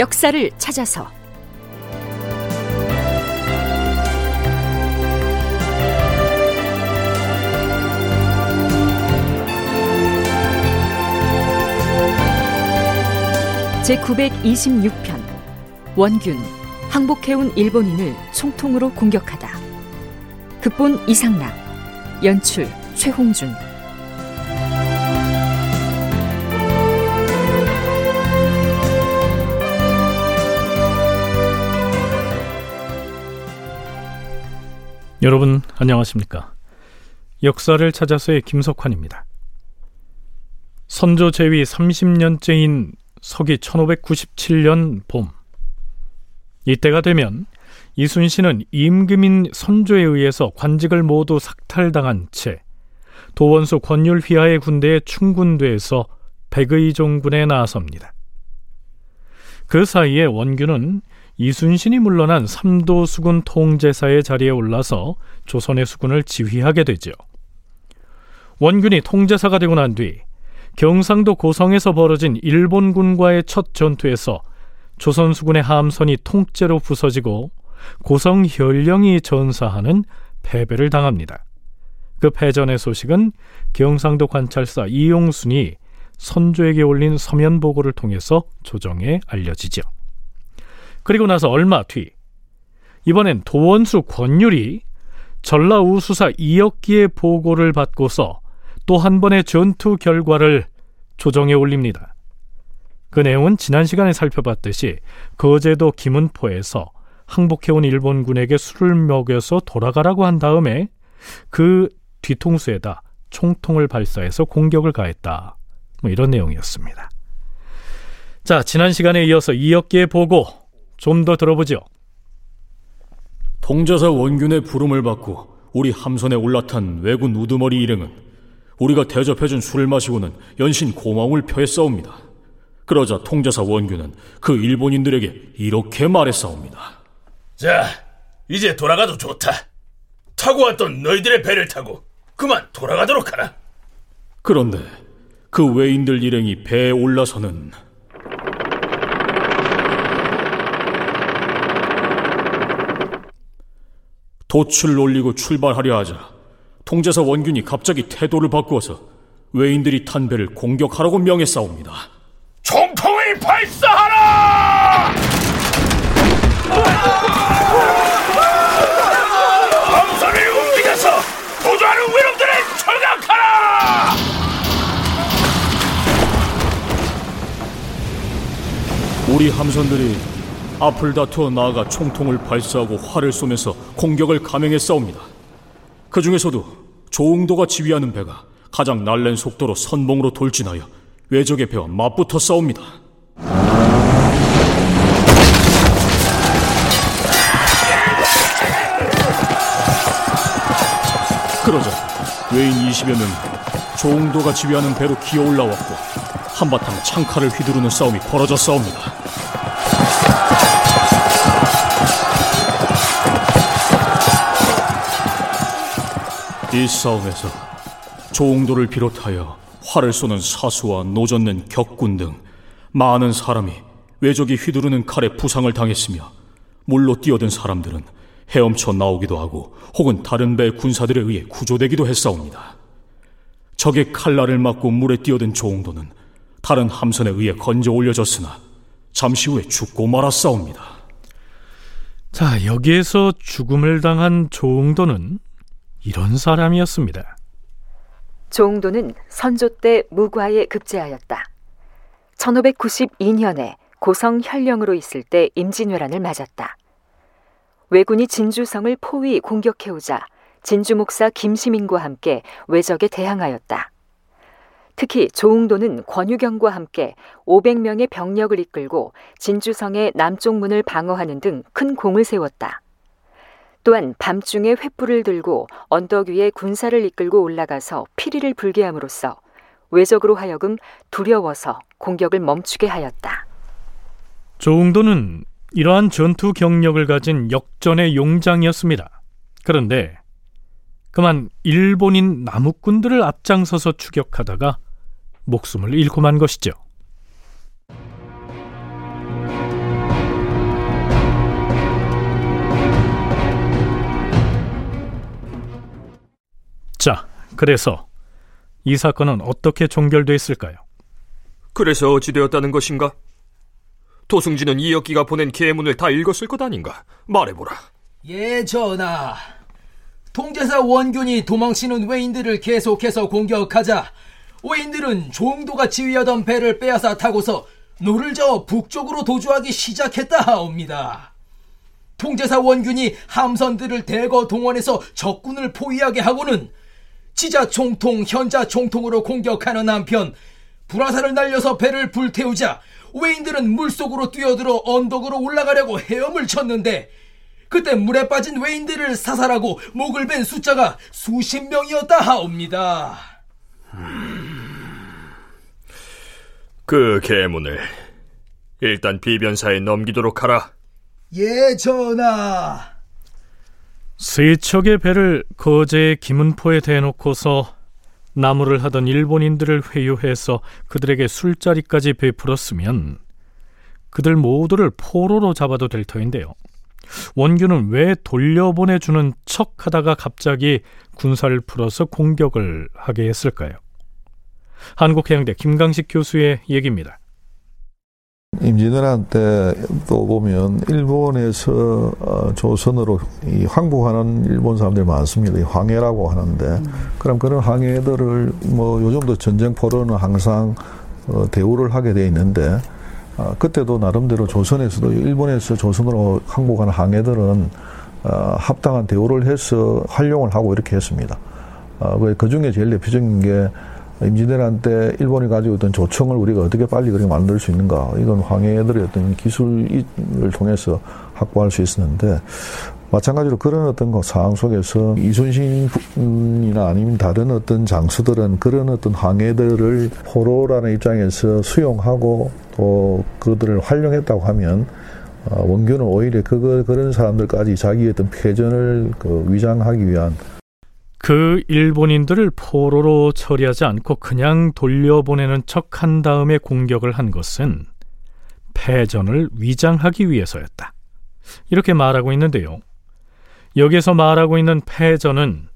역사를 찾아서. 제926편 원균 항복해온 일본인을 총통으로 공격하다. 극본 이상락 연출 최홍준 여러분 안녕하십니까? 역사를 찾아서의 김석환입니다. 선조 제위 30년째인 서기 1597년 봄 이때가 되면 이순신은 임금인 선조에 의해서 관직을 모두 삭탈당한 채 도원수 권율 휘하의 군대에 충군돼서 백의종군에 나섭니다. 그 사이에 원균은 이순신이 물러난 삼도 수군 통제사의 자리에 올라서 조선의 수군을 지휘하게 되죠. 원균이 통제사가 되고 난 뒤 경상도 고성에서 벌어진 일본군과의 첫 전투에서 조선 수군의 함선이 통째로 부서지고 고성 현령이 전사하는 패배를 당합니다. 그 패전의 소식은 경상도 관찰사 이용순이 선조에게 올린 서면 보고를 통해서 조정에 알려지죠. 그리고 나서 얼마 뒤 이번엔 도원수 권율이 전라우 수사 이역기의 보고를 받고서 또 한 번의 전투 결과를 조정에 올립니다. 그 내용은 지난 시간에 살펴봤듯이 거제도 김은포에서 항복해온 일본군에게 술을 먹여서 돌아가라고 한 다음에 그 뒤통수에다 총통을 발사해서 공격을 가했다. 뭐 이런 내용이었습니다. 자, 지난 시간에 이어서 이역기의 보고 좀 더 들어보죠. 통제사 원균의 부름을 받고 우리 함선에 올라탄 왜군 우두머리 일행은 우리가 대접해준 술을 마시고는 연신 고마움을 표했사옵니다. 그러자 통제사 원균은 그 일본인들에게 이렇게 말했사옵니다. 자, 이제 돌아가도 좋다. 타고 왔던 너희들의 배를 타고 그만 돌아가도록 하라. 그런데 그 외인들 일행이 배에 올라서는 돛을 올리고 출발하려 하자 통제사 원균이 갑자기 태도를 바꾸어서 외인들이 탄 배를 공격하라고 명했사옵니다. 총통을 발사하라! 함선을 움직여서 도주하는 외놈들을 철각하라! 우리 함선들이 앞을 다투어 나아가 총통을 발사하고 활을 쏘면서 공격을 감행해 싸웁니다. 그 중에서도 조응도가 지휘하는 배가 가장 날랜 속도로 선봉으로 돌진하여 외적의 배와 맞붙어 싸웁니다. 그러자 외인 20여 명이 조응도가 지휘하는 배로 기어 올라왔고 한바탕 창칼을 휘두르는 싸움이 벌어져 싸웁니다. 이 싸움에서 조응도를 비롯하여 활을 쏘는 사수와 노젓는 격군 등 많은 사람이 외적이 휘두르는 칼에 부상을 당했으며 물로 뛰어든 사람들은 헤엄쳐 나오기도 하고 혹은 다른 배 군사들에 의해 구조되기도 했사옵니다. 적의 칼날을 맞고 물에 뛰어든 조응도는 다른 함선에 의해 건져 올려졌으나 잠시 후에 죽고 말았사옵니다. 자, 여기에서 죽음을 당한 조응도는 이런 사람이었습니다. 조응도는 선조 때 무과에 급제하였다. 1592년에 고성 현령으로 있을 때 임진왜란을 맞았다. 왜군이 진주성을 포위 공격해오자 진주 목사 김시민과 함께 외적에 대항하였다. 특히 조응도는 권유경과 함께 500명의 병력을 이끌고 진주성의 남쪽 문을 방어하는 등 큰 공을 세웠다. 또한 밤중에 횃불을 들고 언덕 위에 군사를 이끌고 올라가서 피리를 불게 함으로써 외적으로 하여금 두려워서 공격을 멈추게 하였다. 조응도는 이러한 전투 경력을 가진 역전의 용장이었습니다. 그런데 그만 일본인 남욱군들을 앞장서서 추격하다가 목숨을 잃고 만 것이죠. 그래서 이 사건은 어떻게 종결됐을까요? 그래서 어찌되었다는 것인가? 도승지는 이억기가 보낸 계문을 다 읽었을 것 아닌가? 말해보라. 예, 전하. 통제사 원균이 도망치는 왜인들을 계속해서 공격하자 왜인들은 종도가 지휘하던 배를 빼앗아 타고서 노를 저어 북쪽으로 도주하기 시작했다 하옵니다. 통제사 원균이 함선들을 대거 동원해서 적군을 포위하게 하고는 지자 총통, 현자 총통으로 공격하는 한편 불화살을 날려서 배를 불태우자 외인들은 물속으로 뛰어들어 언덕으로 올라가려고 헤엄을 쳤는데 그때 물에 빠진 외인들을 사살하고 목을 벤 숫자가 수십 명이었다 하옵니다. 그 계문을 일단 비변사에 넘기도록 하라. 예, 전하. 세 척의 배를 거제의 김은포에 대놓고서 나무를 하던 일본인들을 회유해서 그들에게 술자리까지 베풀었으면 그들 모두를 포로로 잡아도 될 터인데요. 원균은 왜 돌려보내주는 척 하다가 갑자기 군사를 풀어서 공격을 하게 했을까요? 한국해양대 김강식 교수의 얘기입니다. 임진왜란 때 또 보면 일본에서 어, 조선으로 항복하는 일본 사람들이 많습니다. 황해라고 하는데 음. 그럼 그런 황해들을 뭐 요즘도 전쟁 포로는 항상 어, 대우를 하게 돼 있는데 어, 그때도 나름대로 조선에서도 일본에서 조선으로 항복하는 항해들은 어, 합당한 대우를 해서 활용을 하고 이렇게 했습니다. 어, 그 중에 제일 대표적인 게 임진왜란 때 일본이 가지고 있던 조청을 우리가 어떻게 빨리 그렇게 만들 수 있는가. 이건 황해들의 어떤 기술을 통해서 확보할 수 있었는데 마찬가지로 그런 어떤 그 상황 속에서 이순신이나 아니면 다른 어떤 장수들은 그런 어떤 항해들을 포로라는 입장에서 수용하고 또 그들을 활용했다고 하면 어, 원균은 오히려 그거 그런 사람들까지 자기의 어떤 패전을 그 위장하기 위한 그 일본인들을 포로로 처리하지 않고 그냥 돌려보내는 척 한 다음에 공격을 한 것은 패전을 위장하기 위해서였다. 이렇게 말하고 있는데요. 여기서 말하고 있는 패전은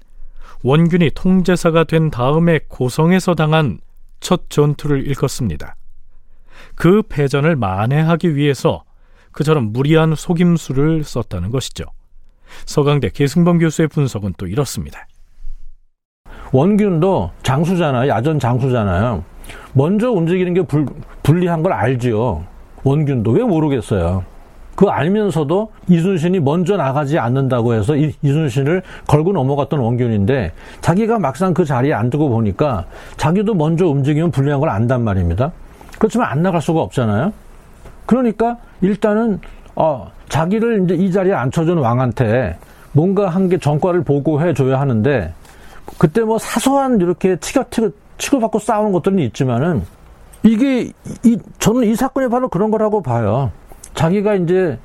원균이 통제사가 된 다음에 고성에서 당한 첫 전투를 일컫습니다. 그 패전을 만회하기 위해서 그처럼 무리한 속임수를 썼다는 것이죠. 서강대 계승범 교수의 분석은 또 이렇습니다. 원균도 장수잖아요. 야전 장수잖아요. 먼저 움직이는 게 불, 불리한 걸 알지요. 원균도 왜 모르겠어요. 그 알면서도 이순신이 먼저 나가지 않는다고 해서 이, 이순신을 걸고 넘어갔던 원균인데 자기가 막상 그 자리에 앉고 보니까 자기도 먼저 움직이면 불리한 걸 안단 말입니다. 그렇지만 안 나갈 수가 없잖아요. 그러니까 일단은 어, 자기를 이제 이 자리에 앉혀준 왕한테 뭔가 한 게 전과를 보고해 줘야 하는데 그때 뭐 사소한 이렇게 치고 치고받고 싸우는 것들은 있지만은 이게 이 저는 이 사건이 바로 그런 거라고 봐요. 자기가 이제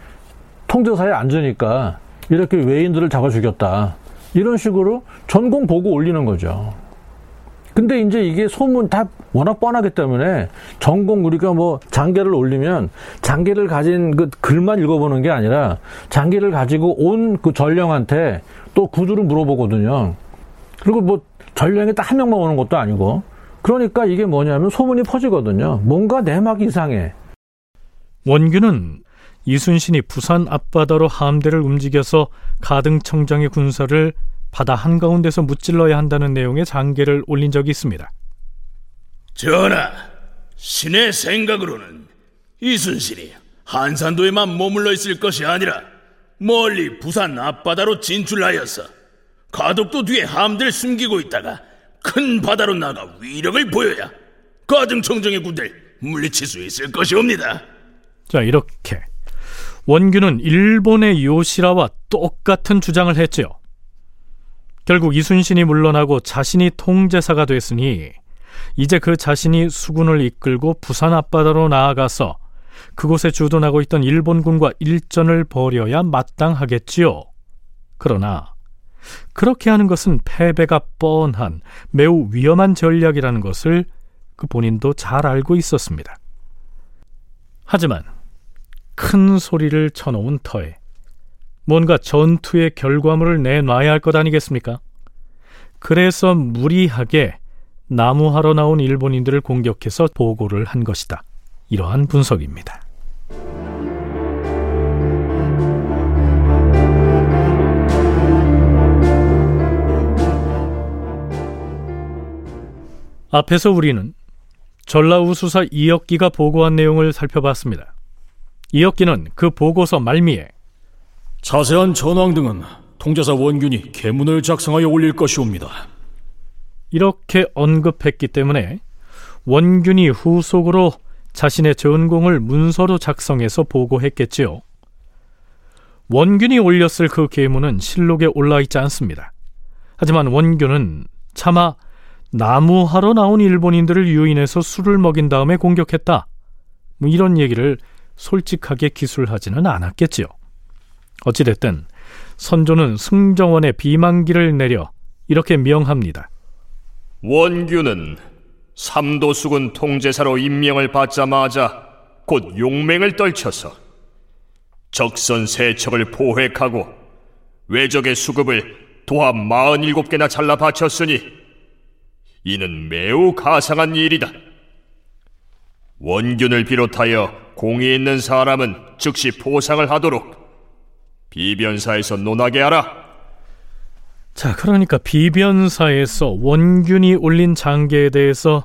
통제사에 앉으니까 이렇게 외인들을 잡아 죽였다. 이런 식으로 전공 보고 올리는 거죠. 근데 이제 이게 소문 다 워낙 뻔하기 때문에 전공 우리가 뭐 장계를 올리면 장계를 가진 그 글만 읽어보는 게 아니라 장계를 가지고 온 그 전령한테 또 구두를 물어보거든요. 그리고 뭐 전령이 딱한 명만 오는 것도 아니고 그러니까 이게 뭐냐면 소문이 퍼지거든요. 뭔가 내막 이상해. 원균은 이순신이 부산 앞바다로 함대를 움직여서 가등청정의 군사를 바다 한가운데서 무찔러야 한다는 내용의 장계를 올린 적이 있습니다. 전하, 신의 생각으로는 이순신이 한산도에만 머물러 있을 것이 아니라 멀리 부산 앞바다로 진출하여서 가덕도 뒤에 함대를 숨기고 있다가 큰 바다로 나가 위력을 보여야 가등청정의 군대를 물리칠 수 있을 것이옵니다. 자, 이렇게 원균은 일본의 요시라와 똑같은 주장을 했지요. 결국 이순신이 물러나고 자신이 통제사가 됐으니 이제 그 자신이 수군을 이끌고 부산 앞바다로 나아가서 그곳에 주둔하고 있던 일본군과 일전을 벌여야 마땅하겠지요. 그러나 그렇게 하는 것은 패배가 뻔한 매우 위험한 전략이라는 것을 그 본인도 잘 알고 있었습니다. 하지만 큰 소리를 쳐놓은 터에 뭔가 전투의 결과물을 내놔야 할 것 아니겠습니까? 그래서 무리하게 나무하러 나온 일본인들을 공격해서 보고를 한 것이다. 이러한 분석입니다. 앞에서 우리는 전라우 수사 이혁기가 보고한 내용을 살펴봤습니다. 이혁기는 그 보고서 말미에 자세한 전황 등은 통제사 원균이 계문을 작성하여 올릴 것이옵니다. 이렇게 언급했기 때문에 원균이 후속으로 자신의 전공을 문서로 작성해서 보고했겠지요. 원균이 올렸을 그 계문은 실록에 올라 있지 않습니다. 하지만 원균은 차마 나무하러 나온 일본인들을 유인해서 술을 먹인 다음에 공격했다. 뭐 이런 얘기를 솔직하게 기술하지는 않았겠지요. 어찌됐든 선조는 승정원의 비만기를 내려 이렇게 명합니다. 원규는 삼도수군 통제사로 임명을 받자마자 곧 용맹을 떨쳐서 적선 세척을 포획하고 외적의 수급을 도합 47개나 잘라 바쳤으니 이는 매우 가상한 일이다. 원균을 비롯하여 공이 있는 사람은 즉시 포상을 하도록 비변사에서 논하게 하라. 자, 그러니까 비변사에서 원균이 올린 장계에 대해서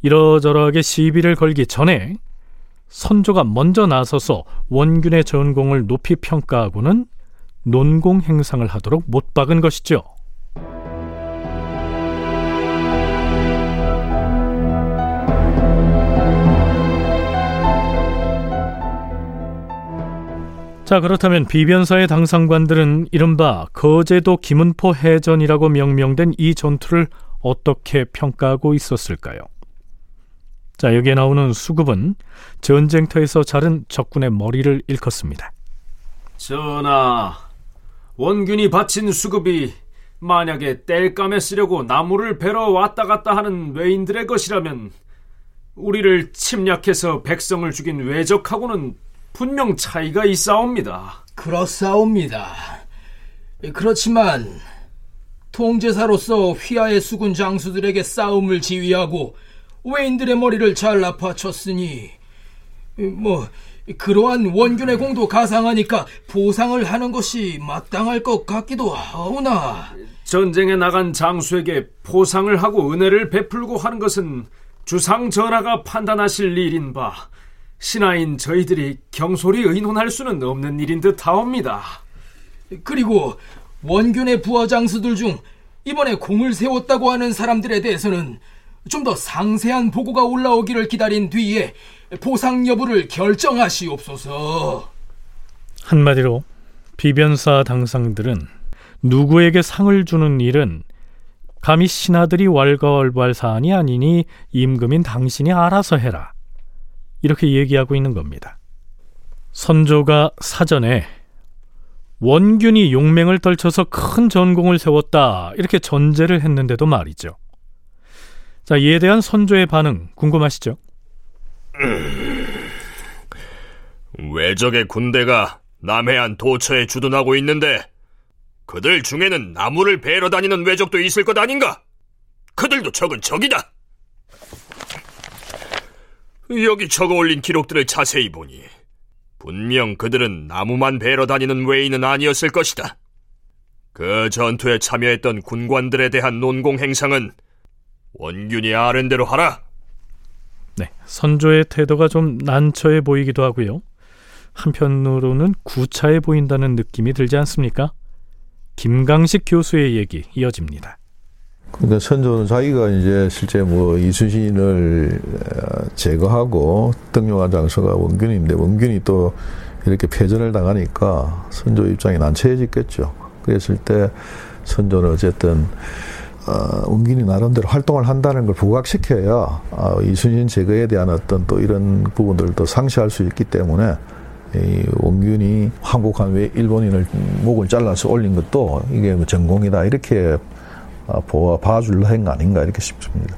이러저러하게 시비를 걸기 전에 선조가 먼저 나서서 원균의 전공을 높이 평가하고는 논공 행상을 하도록 못 박은 것이죠. 자, 그렇다면 비변사의 당상관들은 이른바 거제도 기문포 해전이라고 명명된 이 전투를 어떻게 평가하고 있었을까요? 자, 여기에 나오는 수급은 전쟁터에서 자른 적군의 머리를 일컫습니다. 전하, 원균이 바친 수급이 만약에 땔감에 쓰려고 나무를 베러 왔다 갔다 하는 왜인들의 것이라면 우리를 침략해서 백성을 죽인 왜적하고는 분명 차이가 있사옵니다. 그렇사옵니다. 그렇지만 통제사로서 휘하의 수군 장수들에게 싸움을 지휘하고 외인들의 머리를 잘라 바쳤으니 뭐 그러한 원균의 공도 가상하니까 보상을 하는 것이 마땅할 것 같기도 하오나 전쟁에 나간 장수에게 보상을 하고 은혜를 베풀고 하는 것은 주상 전하가 판단하실 일인 바 신하인 저희들이 경솔히 의논할 수는 없는 일인 듯 하옵니다. 그리고 원균의 부하 장수들 중 이번에 공을 세웠다고 하는 사람들에 대해서는 좀 더 상세한 보고가 올라오기를 기다린 뒤에 보상 여부를 결정하시옵소서. 한마디로 비변사 당상들은 누구에게 상을 주는 일은 감히 신하들이 왈가왈부할 사안이 아니니 임금인 당신이 알아서 해라. 이렇게 얘기하고 있는 겁니다. 선조가 사전에 원균이 용맹을 떨쳐서 큰 전공을 세웠다 이렇게 전제를 했는데도 말이죠. 자 이에 대한 선조의 반응 궁금하시죠? 외적의 군대가 남해안 도처에 주둔하고 있는데 그들 중에는 나무를 베러 다니는 왜적도 있을 것 아닌가? 그들도 적은 적이다. 여기 적어 올린 기록들을 자세히 보니 분명 그들은 나무만 베러 다니는 왜인은 아니었을 것이다. 그 전투에 참여했던 군관들에 대한 논공 행상은 원균이 아뢴 대로 하라. 네, 선조의 태도가 좀 난처해 보이기도 하고요. 한편으로는 구차해 보인다는 느낌이 들지 않습니까? 김강식 교수의 얘기 이어집니다. 그러니까 선조는 자기가 이제 실제 뭐 이순신을 어, 제거하고 등용한 장소가 원균인데 원균이 또 이렇게 패전을 당하니까 선조 입장이 난처해졌겠죠. 그랬을 때 선조는 어쨌든 어, 원균이 나름대로 활동을 한다는 걸 부각시켜야 어, 이순신 제거에 대한 어떤 또 이런 부분들도 상쇄할 수 있기 때문에 이 원균이 항복한 외 일본인을 목을 잘라서 올린 것도 이게 뭐 전공이다 이렇게 아, 보아 봐줄라 한거 아닌가 이렇게 싶습니다.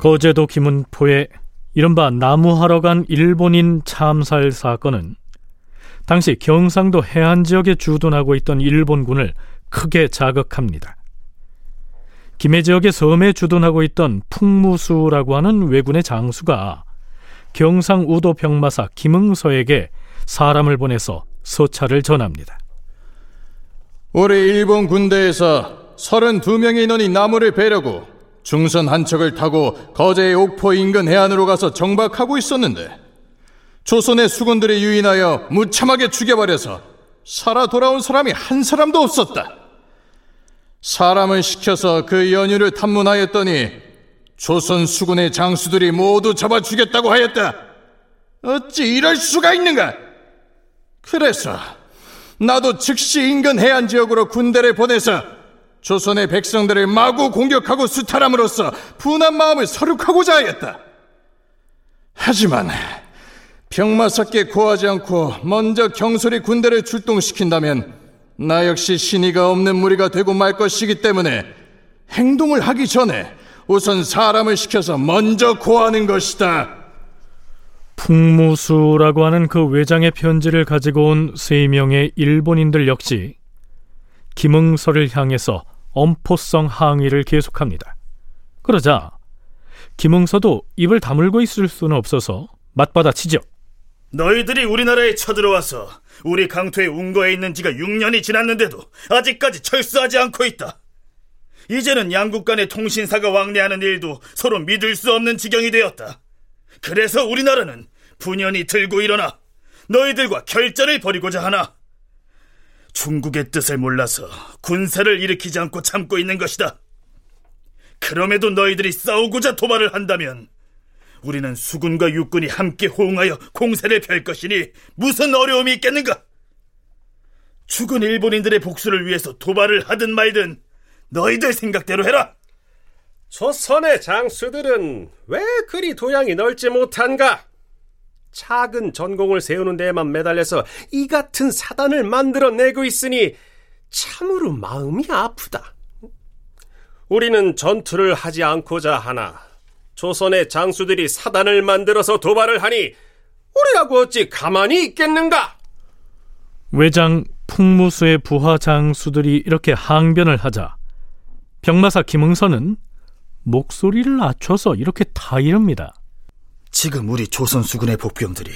거제도 김은포의 이른바 나무하러 간 일본인 참살 사건은 당시 경상도 해안 지역에 주둔하고 있던 일본군을 크게 자극합니다. 김해 지역의 섬에 주둔하고 있던 풍무수라고 하는 왜군의 장수가 경상 우도 병마사 김응서에게 사람을 보내서 서찰을 전합니다. 우리 일본 군대에서 32명의 인원이 나무를 베려고 중선 한 척을 타고 거제의 옥포 인근 해안으로 가서 정박하고 있었는데 조선의 수군들이 유인하여 무참하게 죽여버려서 살아 돌아온 사람이 한 사람도 없었다. 사람을 시켜서 그 연유를 탐문하였더니 조선 수군의 장수들이 모두 잡아 죽였다고 하였다. 어찌 이럴 수가 있는가? 그래서 나도 즉시 인근 해안 지역으로 군대를 보내서 조선의 백성들을 마구 공격하고 수탈함으로써 분한 마음을 서륙하고자 하였다. 하지만 병마사께 고하지 않고 먼저 경솔히 군대를 출동시킨다면 나 역시 신의가 없는 무리가 되고 말 것이기 때문에 행동을 하기 전에 우선 사람을 시켜서 먼저 고하는 것이다. 풍무수라고 하는 그 외장의 편지를 가지고 온 세 명의 일본인들 역시 김응서를 향해서 엄포성 항의를 계속합니다. 그러자 김응서도 입을 다물고 있을 수는 없어서 맞받아치죠. 너희들이 우리나라에 쳐들어와서 우리 강토의 운거에 있는 지가 6년이 지났는데도 아직까지 철수하지 않고 있다. 이제는 양국 간의 통신사가 왕래하는 일도 서로 믿을 수 없는 지경이 되었다. 그래서 우리나라는 분연히 들고 일어나 너희들과 결전을 벌이고자 하나. 중국의 뜻을 몰라서 군사를 일으키지 않고 참고 있는 것이다. 그럼에도 너희들이 싸우고자 도발을 한다면 우리는 수군과 육군이 함께 호응하여 공세를 펼 것이니 무슨 어려움이 있겠는가? 죽은 일본인들의 복수를 위해서 도발을 하든 말든 너희들 생각대로 해라. 조선의 장수들은 왜 그리 도양이 넓지 못한가? 작은 전공을 세우는 데에만 매달려서 이 같은 사단을 만들어내고 있으니 참으로 마음이 아프다. 우리는 전투를 하지 않고자 하나 조선의 장수들이 사단을 만들어서 도발을 하니 우리라고 어찌 가만히 있겠는가? 외장 풍무수의 부하 장수들이 이렇게 항변을 하자 병마사 김응선은 목소리를 낮춰서 이렇게 다 이릅니다. 지금 우리 조선 수군의 복병들이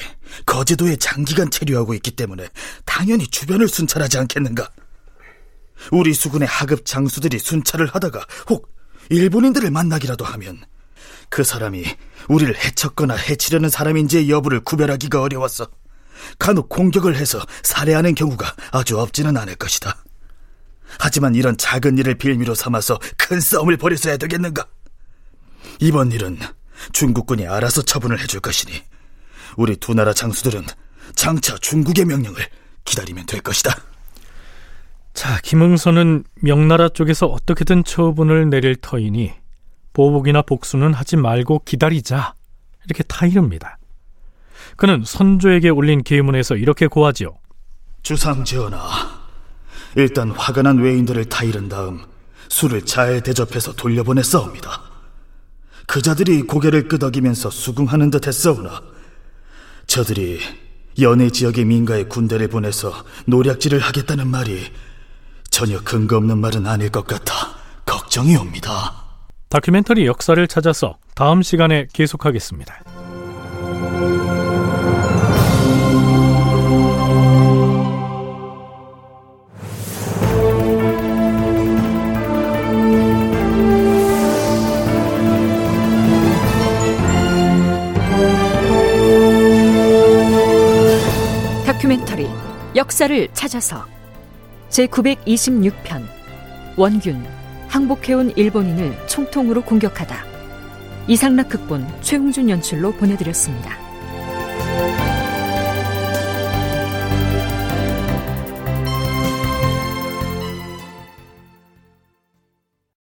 거제도에 장기간 체류하고 있기 때문에 당연히 주변을 순찰하지 않겠는가? 우리 수군의 하급 장수들이 순찰을 하다가 혹 일본인들을 만나기라도 하면 그 사람이 우리를 해쳤거나 해치려는 사람인지의 여부를 구별하기가 어려웠어. 간혹 공격을 해서 살해하는 경우가 아주 없지는 않을 것이다. 하지만 이런 작은 일을 빌미로 삼아서 큰 싸움을 벌여서야 되겠는가? 이번 일은 중국군이 알아서 처분을 해줄 것이니 우리 두 나라 장수들은 장차 중국의 명령을 기다리면 될 것이다. 자, 김응선은 명나라 쪽에서 어떻게든 처분을 내릴 터이니 보복이나 복수는 하지 말고 기다리자. 이렇게 타이릅니다. 그는 선조에게 올린 계문에서 이렇게 고하지요. 주상 전하, 일단 화가 난 외인들을 타이른 다음 술을 잘 대접해서 돌려보냈사옵니다. 그자들이 고개를 끄덕이면서 수긍하는 듯 했사오나 저들이 연해 지역의 민가에 군대를 보내서 노략질을 하겠다는 말이 전혀 근거 없는 말은 아닐 것 같아 걱정이 옵니다. 다큐멘터리 역사를 찾아서 다음 시간에 계속하겠습니다. 역사를 찾아서 제926편 원균 항복해온 일본인을 총통으로 공격하다 이상락 극본 최홍준 연출로 보내드렸습니다.